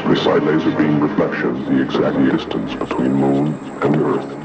Psi laser beam reflections the exact distance between Moon and Earth.